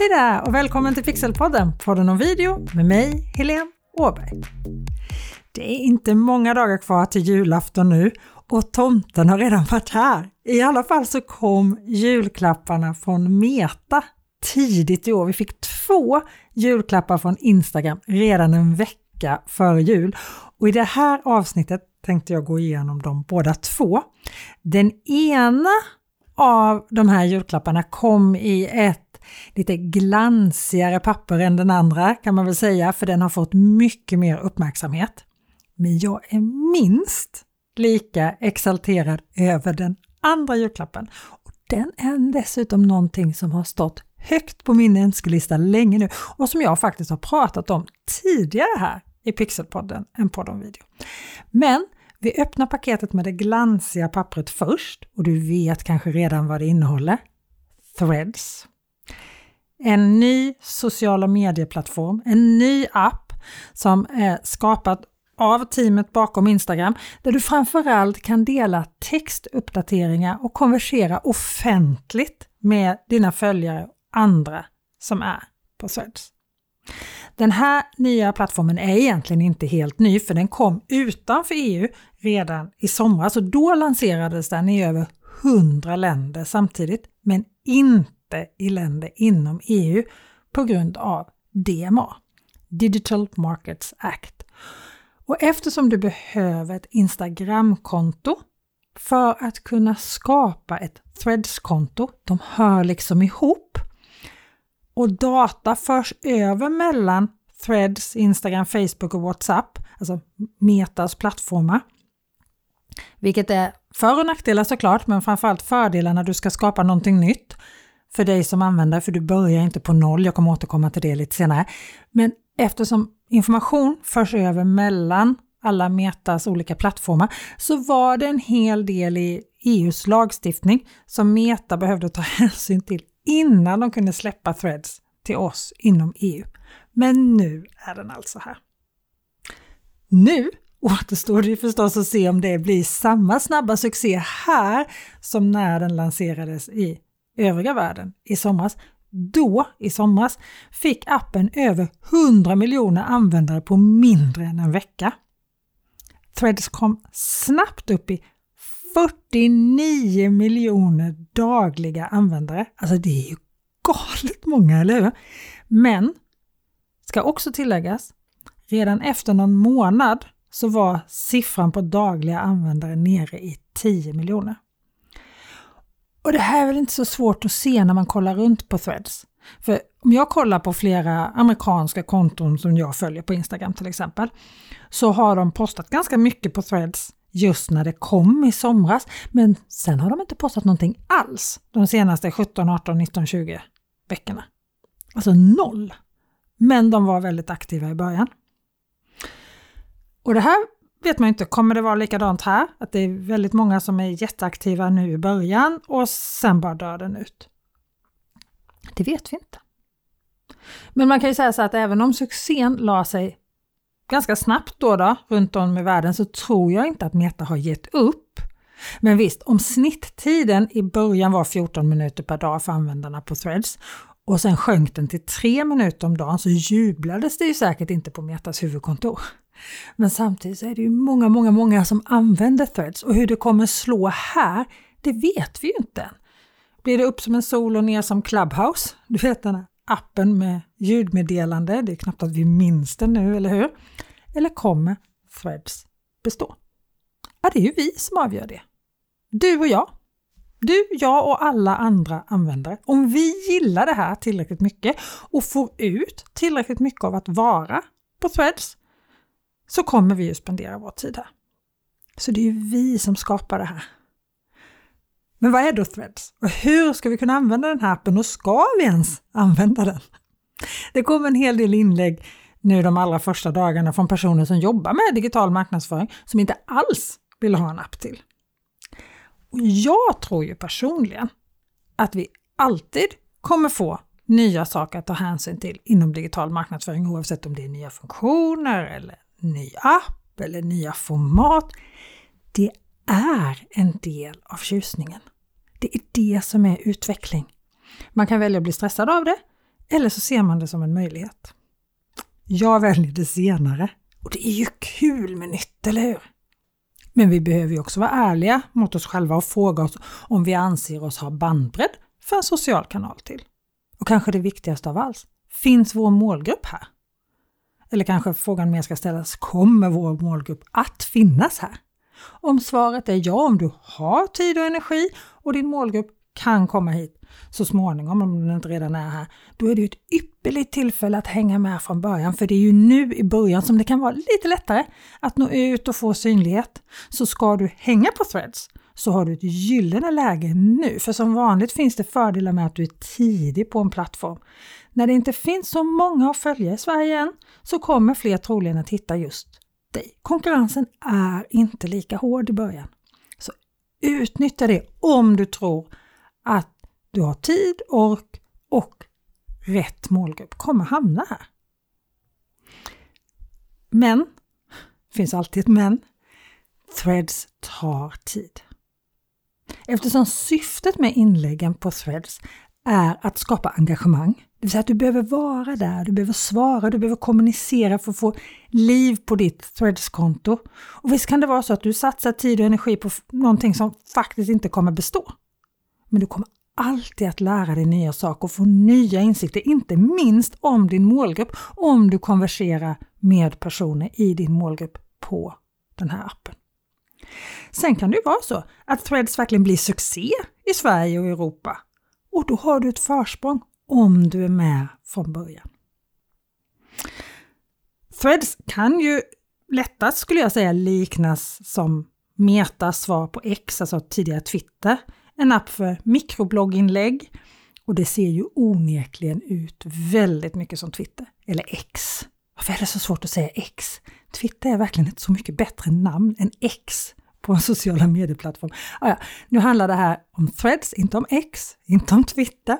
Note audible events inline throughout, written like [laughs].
Hej där och välkommen till Pixelpodden, podden om video med mig, Helene Åberg. Det är inte många dagar kvar till julafton nu och tomten har redan varit här. I alla fall så kom julklapparna från Meta tidigt i år. Vi fick två julklappar från Instagram redan en vecka före jul och i det här avsnittet tänkte jag gå igenom dem båda två. Den ena av de här julklapparna kom i ett lite glansigare papper än den andra kan man väl säga, för den har fått mycket mer uppmärksamhet. Men jag är minst lika exalterad över den andra julklappen. Och den är dessutom någonting som har stått högt på min önskelista länge nu och som jag faktiskt har pratat om tidigare här i Pixelpodden, en podd om video. Men vi öppnar paketet med det glansiga pappret först och du vet kanske redan vad det innehåller. Threads. En ny sociala medieplattform, en ny app som eh, är skapad av teamet bakom Instagram där du framförallt kan dela textuppdateringar och konversera offentligt med dina följare och andra som är på Threads. Den här nya plattformen är egentligen inte helt ny för den kom utanför EU redan i somras och då lanserades den i över 100 länder samtidigt men inte i länder inom EU på grund av DMA, Digital Markets Act. Och eftersom du behöver ett Instagramkonto för att kunna skapa ett Threads-konto, de hör liksom ihop, och data förs över mellan Threads, Instagram, Facebook och WhatsApp, alltså Metas plattformar. Vilket är för och nackdelar såklart, men framförallt fördelar när du ska skapa någonting nytt för dig som användare, för du börjar inte på noll, jag kommer återkomma till det lite senare. Men eftersom information förs över mellan alla Metas olika plattformar så var det en hel del i EUs lagstiftning som Meta behövde ta [laughs] hänsyn till innan de kunde släppa Threads till oss inom EU. Men nu är den alltså här. Nu återstår det förstås att se om det blir samma snabba succé här som när den lanserades i övriga världen i somras. Då, i somras, fick appen över 100 miljoner användare på mindre än en vecka. Threads kom snabbt upp i 49 miljoner dagliga användare. Alltså det är ju galet många, eller hur? Men, ska också tilläggas, redan efter någon månad så var siffran på dagliga användare nere i 10 miljoner. Och det här är väl inte så svårt att se när man kollar runt på Threads. För om jag kollar på flera amerikanska konton som jag följer på Instagram till exempel, så har de postat ganska mycket på Threads just när det kom i somras. Men sen har de inte postat någonting alls de senaste 17, 18, 19, 20 veckorna. Alltså noll! Men de var väldigt aktiva i början. Och det här vet man inte, kommer det vara likadant här? Att det är väldigt många som är jätteaktiva nu i början och sen bara dör den ut? Det vet vi inte. Men man kan ju säga så att även om succén la sig ganska snabbt då, då runt om i världen så tror jag inte att Meta har gett upp. Men visst, om snitttiden i början var 14 minuter per dag för användarna på Threads och sen sjönk den till 3 minuter om dagen så jublades det ju säkert inte på Metas huvudkontor. Men samtidigt så är det ju många, många, många som använder Threads och hur det kommer slå här, det vet vi ju inte än. Blir det upp som en sol och ner som Clubhouse? Du vet den här appen med ljudmeddelande, det är knappt att vi minns den nu, eller hur? Eller kommer Threads bestå? Ja, det är ju vi som avgör det. Du och jag. Du, jag och alla andra användare. Om vi gillar det här tillräckligt mycket och får ut tillräckligt mycket av att vara på Threads så kommer vi ju spendera vår tid här. Så det är ju vi som skapar det här. Men vad är då Threads? Och hur ska vi kunna använda den här appen och ska vi ens använda den? Det kom en hel del inlägg nu de allra första dagarna från personer som jobbar med digital marknadsföring som inte alls vill ha en app till. Och jag tror ju personligen att vi alltid kommer få nya saker att ta hänsyn till inom digital marknadsföring oavsett om det är nya funktioner eller ny app eller nya format. Det är en del av tjusningen. Det är det som är utveckling. Man kan välja att bli stressad av det Eller så ser man det som en möjlighet. Jag väljer det senare. Och det är ju kul med nytt, eller hur? Men vi behöver ju också vara ärliga mot oss själva och fråga oss om vi anser oss ha bandbredd för en social kanal till. Och kanske det viktigaste av allt, finns vår målgrupp här? Eller kanske frågan mer ska ställas, kommer vår målgrupp att finnas här? Om svaret är ja, om du har tid och energi och din målgrupp kan komma hit så småningom, om den inte redan är här, då är det ett ypperligt tillfälle att hänga med från början, för det är ju nu i början som det kan vara lite lättare att nå ut och få synlighet. Så ska du hänga på Threads så har du ett gyllene läge nu, för som vanligt finns det fördelar med att du är tidig på en plattform. När det inte finns så många att följa i Sverige än så kommer fler troligen att hitta just dig. Konkurrensen är inte lika hård i början. Så utnyttja det om du tror att du har tid, ork och rätt målgrupp kommer hamna här. Men, det finns alltid ett men, threads tar tid. Eftersom syftet med inläggen på threads är att skapa engagemang, det vill säga att du behöver vara där, du behöver svara, du behöver kommunicera för att få liv på ditt threads-konto. Och visst kan det vara så att du satsar tid och energi på någonting som faktiskt inte kommer bestå. Men du kommer alltid att lära dig nya saker och få nya insikter, inte minst om din målgrupp, om du konverserar med personer i din målgrupp på den här appen. Sen kan det ju vara så att Threads verkligen blir succé i Sverige och Europa och då har du ett försprång om du är med från början. Threads kan ju lättast skulle jag säga liknas som Metas svar på X, alltså tidigare Twitter, en app för mikroblogginlägg och det ser ju onekligen ut väldigt mycket som Twitter, eller X. Varför är det så svårt att säga X? Twitter är verkligen ett så mycket bättre namn än X på en sociala medieplattform. Ah ja, nu handlar det här om Threads, inte om X, inte om Twitter.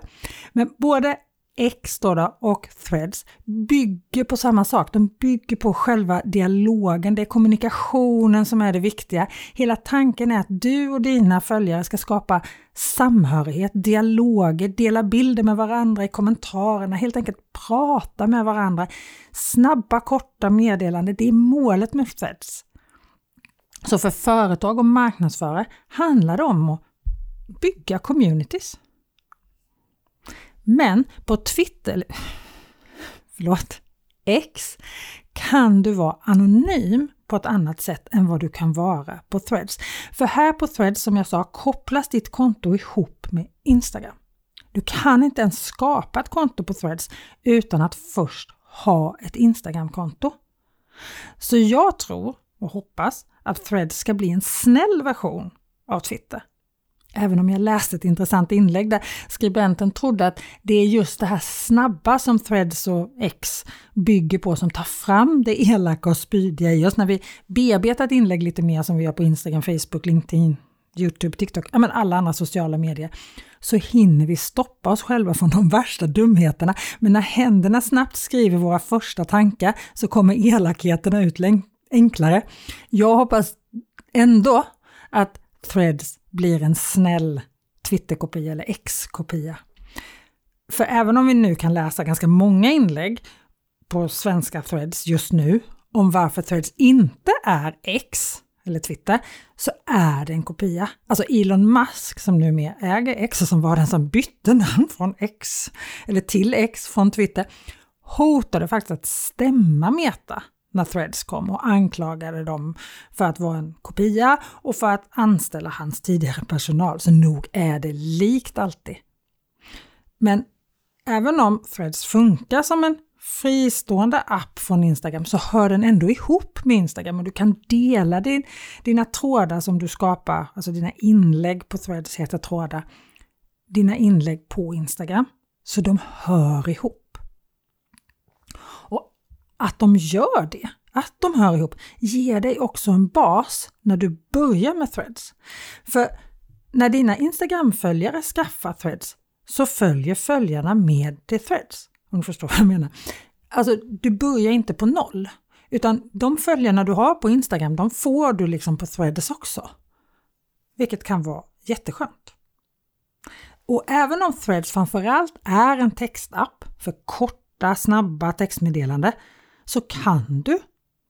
Men både X då, och Threads bygger på samma sak. De bygger på själva dialogen, det är kommunikationen som är det viktiga. Hela tanken är att du och dina följare ska skapa samhörighet, dialoger, dela bilder med varandra i kommentarerna, helt enkelt prata med varandra. Snabba, korta meddelanden, det är målet med Threads. Så för företag och marknadsförare handlar det om att bygga communities. Men på Twitter, [laughs] förlåt, X, kan du vara anonym på ett annat sätt än vad du kan vara på Threads. För här på Threads, som jag sa, kopplas ditt konto ihop med Instagram. Du kan inte ens skapa ett konto på Threads utan att först ha ett Instagram-konto. Så jag tror och hoppas att Threads ska bli en snäll version av Twitter. Även om jag läste ett intressant inlägg där skribenten trodde att det är just det här snabba som Threads och X bygger på som tar fram det elaka och spydiga i oss. När vi bearbetar ett inlägg lite mer som vi gör på Instagram, Facebook, LinkedIn, Youtube, TikTok, ja men alla andra sociala medier, så hinner vi stoppa oss själva från de värsta dumheterna. Men när händerna snabbt skriver våra första tankar så kommer elakheterna ut enklare. Jag hoppas ändå att Threads blir en snäll Twitter-kopia eller X-kopia. För även om vi nu kan läsa ganska många inlägg på svenska threads just nu om varför threads inte är X eller Twitter, så är det en kopia. Alltså Elon Musk som numera äger X och som var den som bytte namn från X eller till X från Twitter hotade faktiskt att stämma Meta när Threads kom och anklagade dem för att vara en kopia och för att anställa hans tidigare personal. Så nog är det likt alltid. Men även om Threads funkar som en fristående app från Instagram så hör den ändå ihop med Instagram och du kan dela din, dina trådar som du skapar, alltså dina inlägg på Threads heter trådar, dina inlägg på Instagram. Så de hör ihop. Att de gör det, att de hör ihop, ger dig också en bas när du börjar med threads. För när dina Instagram-följare skaffar threads så följer följarna med till threads. Om du förstår vad jag menar. Alltså, du börjar inte på noll. Utan de följarna du har på Instagram, de får du liksom på threads också. Vilket kan vara jätteskönt. Och även om Threads framförallt är en textapp för korta, snabba textmeddelande så kan du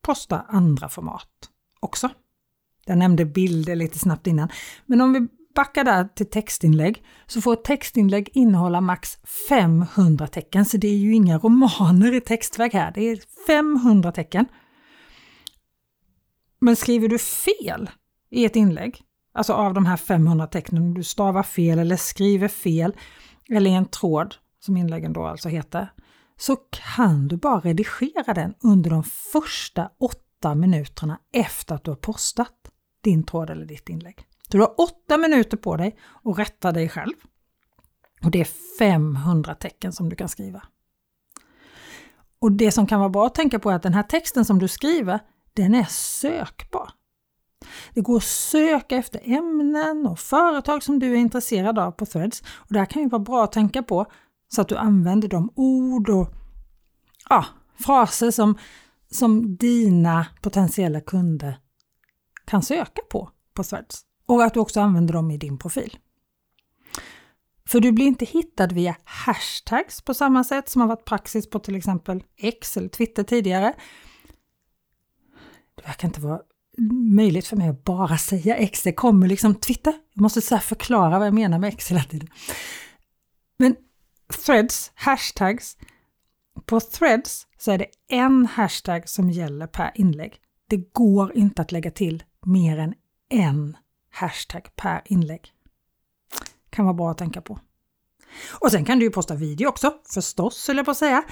posta andra format också. Jag nämnde bilder lite snabbt innan, men om vi backar där till textinlägg så får ett textinlägg innehålla max 500 tecken, så det är ju inga romaner i textväg här, det är 500 tecken. Men skriver du fel i ett inlägg, alltså av de här 500 tecknen, du stavar fel eller skriver fel, eller i en tråd som inläggen då alltså heter, så kan du bara redigera den under de första åtta minuterna efter att du har postat din tråd eller ditt inlägg. Du har åtta minuter på dig att rätta dig själv. Och det är 500 tecken som du kan skriva. Och det som kan vara bra att tänka på är att den här texten som du skriver, den är sökbar. Det går att söka efter ämnen och företag som du är intresserad av på Threads. Och det här kan ju vara bra att tänka på så att du använder de ord och ja, fraser som, som dina potentiella kunder kan söka på på Threads. Och att du också använder dem i din profil. För du blir inte hittad via hashtags på samma sätt som har varit praxis på till exempel X eller Twitter tidigare. Det verkar inte vara möjligt för mig att bara säga X. Det kommer liksom Twitter. Jag måste så förklara vad jag menar med X hela tiden. Men threads, hashtags. På threads så är det en hashtag som gäller per inlägg. Det går inte att lägga till mer än en hashtag per inlägg. Kan vara bra att tänka på. Och sen kan du ju posta video också, förstås, eller på att säga.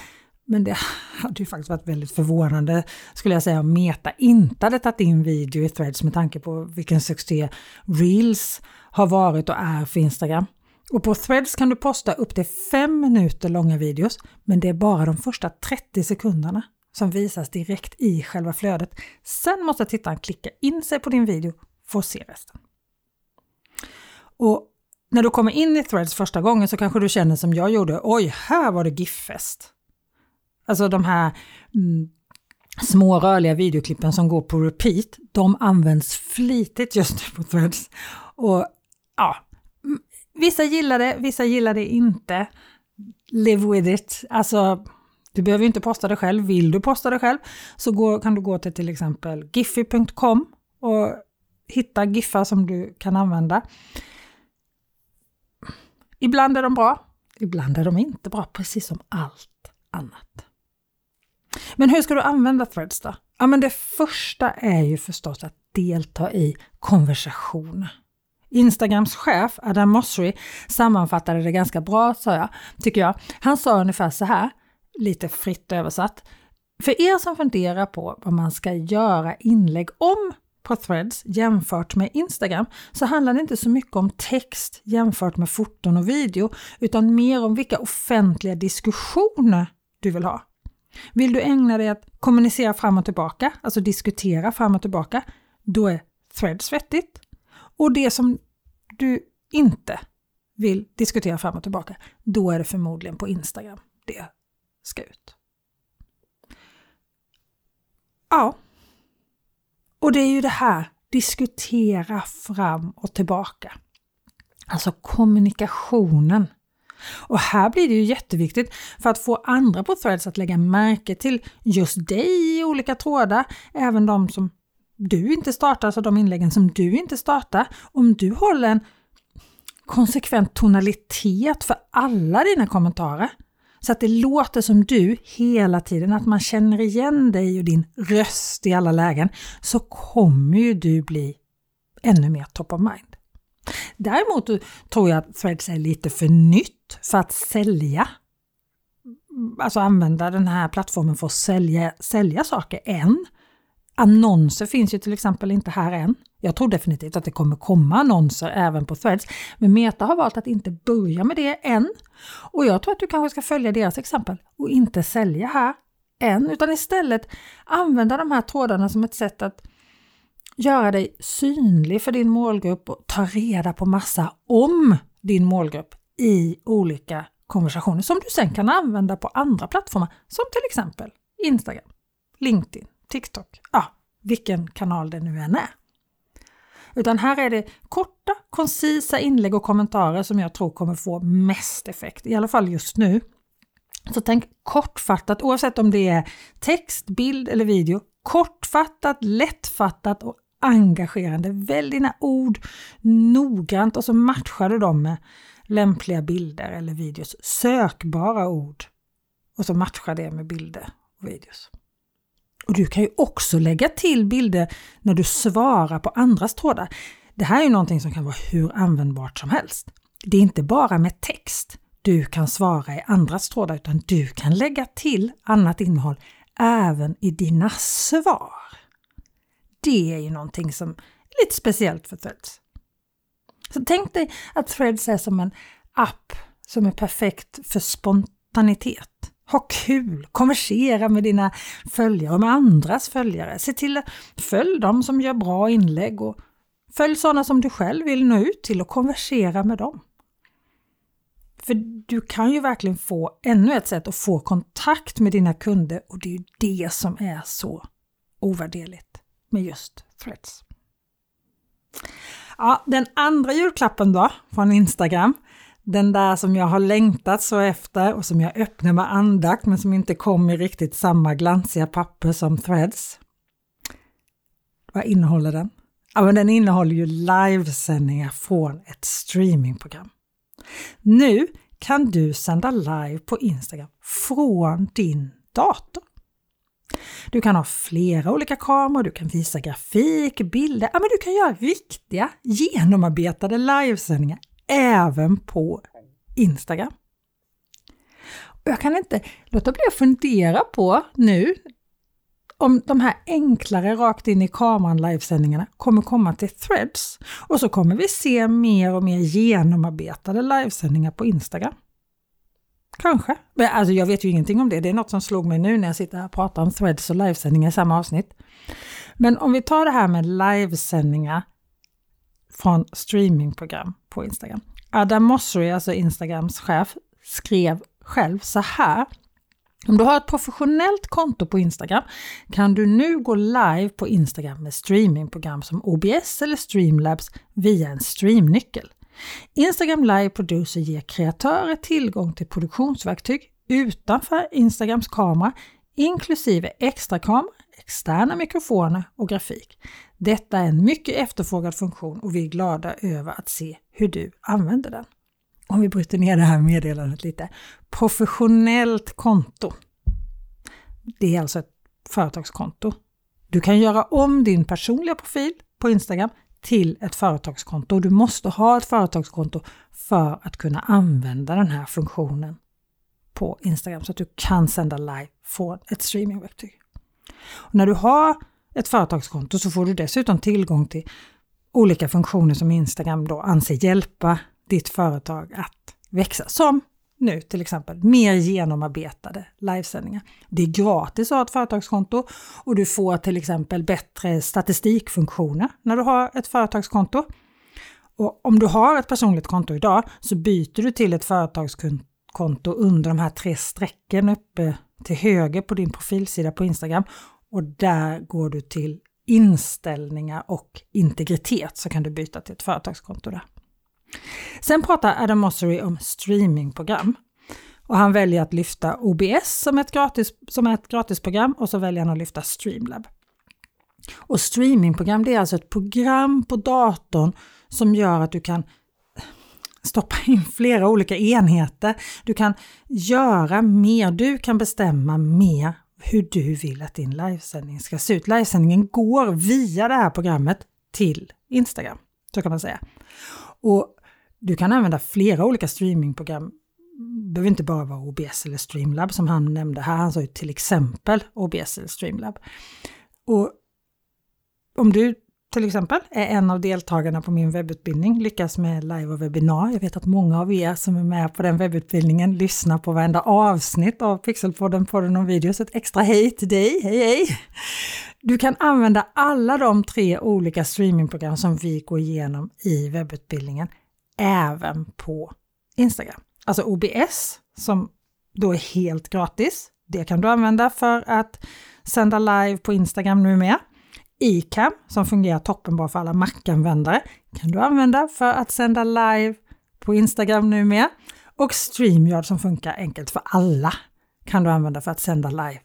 Men det [laughs] hade ju faktiskt varit väldigt förvånande, skulle jag säga, om Meta inte hade tagit in video i Threads med tanke på vilken succé Reels har varit och är för Instagram. Och på Threads kan du posta upp till 5 minuter långa videos, men det är bara de första 30 sekunderna som visas direkt i själva flödet. Sen måste tittaren klicka in sig på din video för att se resten. Och när du kommer in i Threads första gången så kanske du känner som jag gjorde, oj, här var det GIF-fest. Alltså de här mm, små rörliga videoklippen som går på repeat, de används flitigt just nu på Threads. Och ja, vissa gillar det, vissa gillar det inte. Live with it. Alltså, du behöver inte posta det själv. Vill du posta det själv så går, kan du gå till till exempel giffy.com och hitta giffar som du kan använda. Ibland är de bra, ibland är de inte bra, precis som allt annat. Men hur ska du använda Threads då? Ja, men det första är ju förstås att delta i konversation. Instagrams chef Adam Mosseri sammanfattade det ganska bra, sa jag, tycker jag. Han sa ungefär så här, lite fritt översatt. För er som funderar på vad man ska göra inlägg om på Threads jämfört med Instagram så handlar det inte så mycket om text jämfört med foton och video utan mer om vilka offentliga diskussioner du vill ha. Vill du ägna dig att kommunicera fram och tillbaka, alltså diskutera fram och tillbaka, då är Threads vettigt. Och det som du inte vill diskutera fram och tillbaka, då är det förmodligen på Instagram det ska ut. Ja, och det är ju det här, diskutera fram och tillbaka. Alltså kommunikationen. Och här blir det ju jätteviktigt för att få andra på Threads att lägga märke till just dig i olika trådar, även de som du inte startar, alltså de inläggen som du inte startar. Om du håller en konsekvent tonalitet för alla dina kommentarer så att det låter som du hela tiden, att man känner igen dig och din röst i alla lägen, så kommer ju du bli ännu mer top of mind. Däremot tror jag att Threads är lite för nytt för att sälja. Alltså använda den här plattformen för att sälja, sälja saker än. Annonser finns ju till exempel inte här än. Jag tror definitivt att det kommer komma annonser även på Threads, men Meta har valt att inte börja med det än. Och jag tror att du kanske ska följa deras exempel och inte sälja här än, utan istället använda de här trådarna som ett sätt att göra dig synlig för din målgrupp och ta reda på massa om din målgrupp i olika konversationer som du sen kan använda på andra plattformar som till exempel Instagram, LinkedIn, TikTok, ja, vilken kanal det nu än är. utan här är det korta, koncisa inlägg och kommentarer som jag tror kommer få mest effekt, i alla fall just nu. Så tänk kortfattat, oavsett om det är text, bild eller video, kortfattat, lättfattat och engagerande. Välj dina ord noggrant och så matchar du dem med lämpliga bilder eller videos. Sökbara ord och så matchar det med bilder och videos. Och Du kan ju också lägga till bilder när du svarar på andras trådar. Det här är ju någonting som kan vara hur användbart som helst. Det är inte bara med text du kan svara i andras trådar utan du kan lägga till annat innehåll även i dina svar. Det är ju någonting som är lite speciellt för Threads. Så tänk dig att Threads är som en app som är perfekt för spontanitet. Ha kul, konversera med dina följare och med andras följare. Se till att följ dem som gör bra inlägg och följ sådana som du själv vill nå ut till och konversera med dem. För du kan ju verkligen få ännu ett sätt att få kontakt med dina kunder och det är ju det som är så ovärderligt med just Threads. Ja, den andra julklappen då från Instagram, den där som jag har längtat så efter och som jag öppnar med andakt men som inte kom i riktigt samma glansiga papper som Threads. Vad innehåller den? Ja, men den innehåller ju livesändningar från ett streamingprogram. Nu kan du sända live på Instagram från din dator. Du kan ha flera olika kameror, du kan visa grafik, bilder, ja men du kan göra riktiga genomarbetade livesändningar även på Instagram. Och jag kan inte låta bli att fundera på nu om de här enklare rakt in i kameran livesändningarna kommer komma till threads och så kommer vi se mer och mer genomarbetade livesändningar på Instagram. Kanske. Men alltså jag vet ju ingenting om det. Det är något som slog mig nu när jag sitter här och pratar om threads och livesändningar i samma avsnitt. Men om vi tar det här med livesändningar från streamingprogram på Instagram. Adam Mosseri, alltså Instagrams chef, skrev själv så här om du har ett professionellt konto på Instagram kan du nu gå live på Instagram med streamingprogram som OBS eller Streamlabs via en streamnyckel. Instagram Live Producer ger kreatörer tillgång till produktionsverktyg utanför Instagrams kamera inklusive extrakamera, externa mikrofoner och grafik. Detta är en mycket efterfrågad funktion och vi är glada över att se hur du använder den om vi bryter ner det här meddelandet lite. Professionellt konto. Det är alltså ett företagskonto. Du kan göra om din personliga profil på Instagram till ett företagskonto. Du måste ha ett företagskonto för att kunna använda den här funktionen på Instagram så att du kan sända live från ett streamingverktyg. Och när du har ett företagskonto så får du dessutom tillgång till olika funktioner som Instagram då anser hjälpa ditt företag att växa. Som nu till exempel mer genomarbetade livesändningar. Det är gratis att ha ett företagskonto och du får till exempel bättre statistikfunktioner när du har ett företagskonto. Och om du har ett personligt konto idag så byter du till ett företagskonto under de här tre strecken uppe till höger på din profilsida på Instagram och där går du till inställningar och integritet så kan du byta till ett företagskonto där. Sen pratar Adam Mossery om streamingprogram. Och han väljer att lyfta OBS som ett, gratis, som ett gratisprogram och så väljer han att lyfta Streamlab. Och streamingprogram det är alltså ett program på datorn som gör att du kan stoppa in flera olika enheter. Du kan göra mer, du kan bestämma mer hur du vill att din livesändning ska se ut. Livesändningen går via det här programmet till Instagram, så kan man säga. Och du kan använda flera olika streamingprogram. Det behöver inte bara vara OBS eller Streamlab som han nämnde här. Han sa ju till exempel OBS eller Streamlab. Och om du till exempel är en av deltagarna på min webbutbildning, lyckas med live och webbinar. Jag vet att många av er som är med på den webbutbildningen lyssnar på varenda avsnitt av Pixelpodden, podden om videos. Ett extra hej till dig, hej hej! Du kan använda alla de tre olika streamingprogram som vi går igenom i webbutbildningen även på Instagram. Alltså OBS som då är helt gratis. Det kan du använda för att sända live på Instagram nu. Icam som fungerar toppenbra för alla Mac-användare kan du använda för att sända live på Instagram numera. Och StreamYard som funkar enkelt för alla kan du använda för att sända live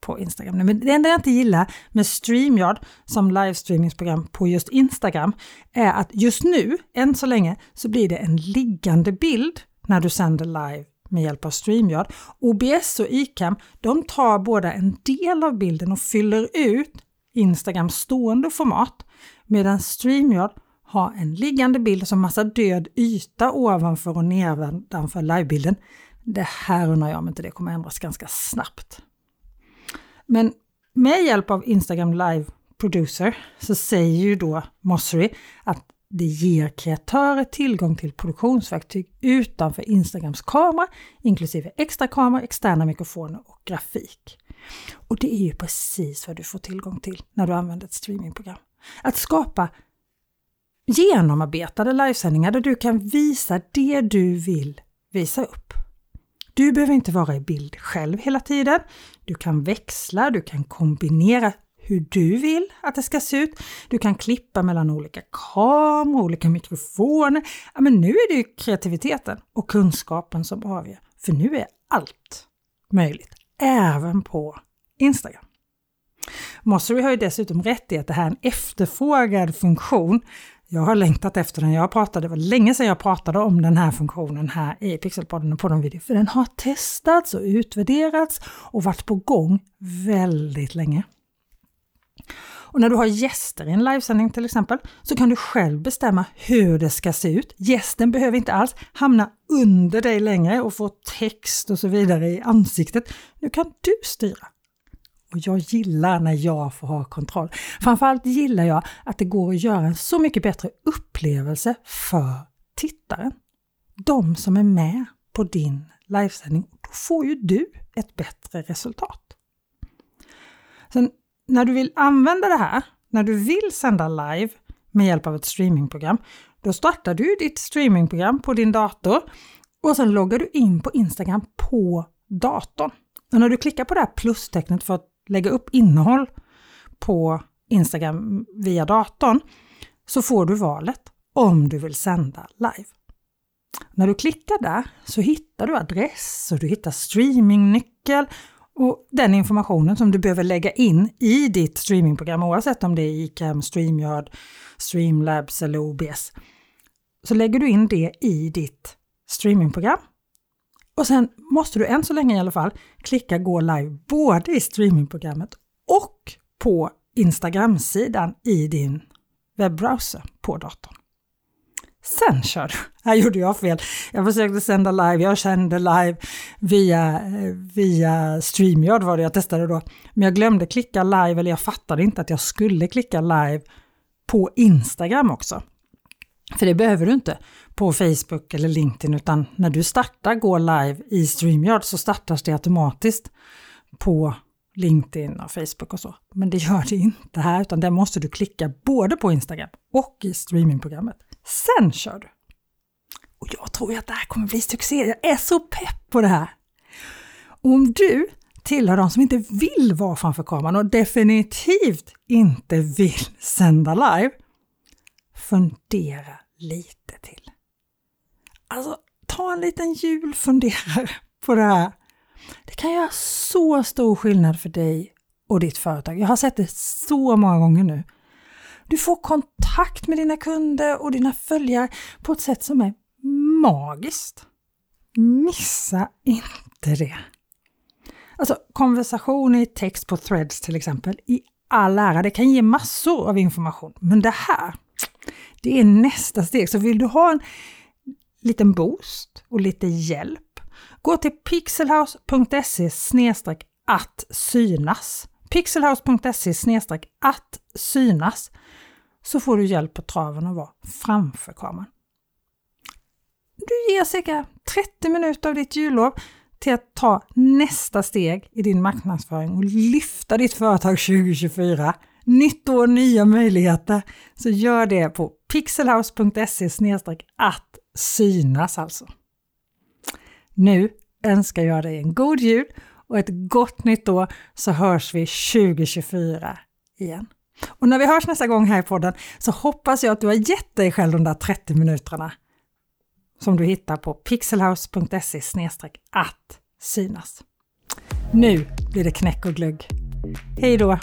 på Instagram. Men det enda jag inte gillar med StreamYard som livestreamingsprogram på just Instagram är att just nu, än så länge, så blir det en liggande bild när du sänder live med hjälp av StreamYard. OBS och iCam, de tar båda en del av bilden och fyller ut Instagram stående format medan StreamYard har en liggande bild som massa död yta ovanför och nedanför livebilden. Det här undrar jag om inte det kommer ändras ganska snabbt. Men med hjälp av Instagram Live Producer så säger ju då Mossery att det ger kreatörer tillgång till produktionsverktyg utanför Instagrams kamera, inklusive extra kamera, externa mikrofoner och grafik. Och det är ju precis vad du får tillgång till när du använder ett streamingprogram. Att skapa genomarbetade livesändningar där du kan visa det du vill visa upp. Du behöver inte vara i bild själv hela tiden. Du kan växla, du kan kombinera hur du vill att det ska se ut. Du kan klippa mellan olika kameror, olika mikrofoner. Ja, men nu är det ju kreativiteten och kunskapen som avgör. För nu är allt möjligt, även på Instagram. Mossery har ju dessutom rätt i att det här är en efterfrågad funktion jag har längtat efter den. Jag pratade, det var länge sedan jag pratade om den här funktionen här i Pixelpodden och på de video, för den har testats och utvärderats och varit på gång väldigt länge. Och när du har gäster i en livesändning till exempel så kan du själv bestämma hur det ska se ut. Gästen behöver inte alls hamna under dig längre och få text och så vidare i ansiktet. Nu kan du styra och jag gillar när jag får ha kontroll. Framförallt gillar jag att det går att göra en så mycket bättre upplevelse för tittaren. De som är med på din livesändning, då får ju du ett bättre resultat. Sen när du vill använda det här, när du vill sända live med hjälp av ett streamingprogram, då startar du ditt streamingprogram på din dator och sen loggar du in på Instagram på datorn. Och när du klickar på det här plustecknet för att lägga upp innehåll på Instagram via datorn så får du valet om du vill sända live. När du klickar där så hittar du adress och du hittar streamingnyckel och den informationen som du behöver lägga in i ditt streamingprogram oavsett om det är Icam, StreamYard, Streamlabs eller OBS. Så lägger du in det i ditt streamingprogram och sen måste du än så länge i alla fall klicka gå live både i streamingprogrammet och på Instagram-sidan i din webbrowser på datorn. Sen kör du. [laughs] Här gjorde jag fel. Jag försökte sända live, jag kände live via, via StreamYard var det jag testade då. Men jag glömde klicka live, eller jag fattade inte att jag skulle klicka live på Instagram också. För det behöver du inte på Facebook eller LinkedIn utan när du startar Gå live i StreamYard så startas det automatiskt på LinkedIn och Facebook och så. Men det gör det inte här utan där måste du klicka både på Instagram och i streamingprogrammet. Sen kör du! Och jag tror att det här kommer bli succé. Jag är så pepp på det här! Och om du tillhör de som inte vill vara framför kameran och definitivt inte vill sända live, fundera lite till. Alltså, ta en liten julfunderare på det här. Det kan göra så stor skillnad för dig och ditt företag. Jag har sett det så många gånger nu. Du får kontakt med dina kunder och dina följare på ett sätt som är magiskt. Missa inte det! Alltså konversation i text på threads till exempel, i all ära, det kan ge massor av information. Men det här, det är nästa steg. Så vill du ha en liten boost och lite hjälp, gå till pixelhouse.se att synas pixelhouse.se att synas så får du hjälp på traven att vara framför kameran. Du ger cirka 30 minuter av ditt jullov till att ta nästa steg i din marknadsföring och lyfta ditt företag 2024 nytt år, nya möjligheter, så gör det på pixelhouse.se att synas alltså. Nu önskar jag dig en god jul och ett gott nytt år så hörs vi 2024 igen. Och när vi hörs nästa gång här i podden så hoppas jag att du har gett dig själv de där 30 minuterna som du hittar på pixelhouse.se att synas. Nu blir det knäck och glögg. Hej då!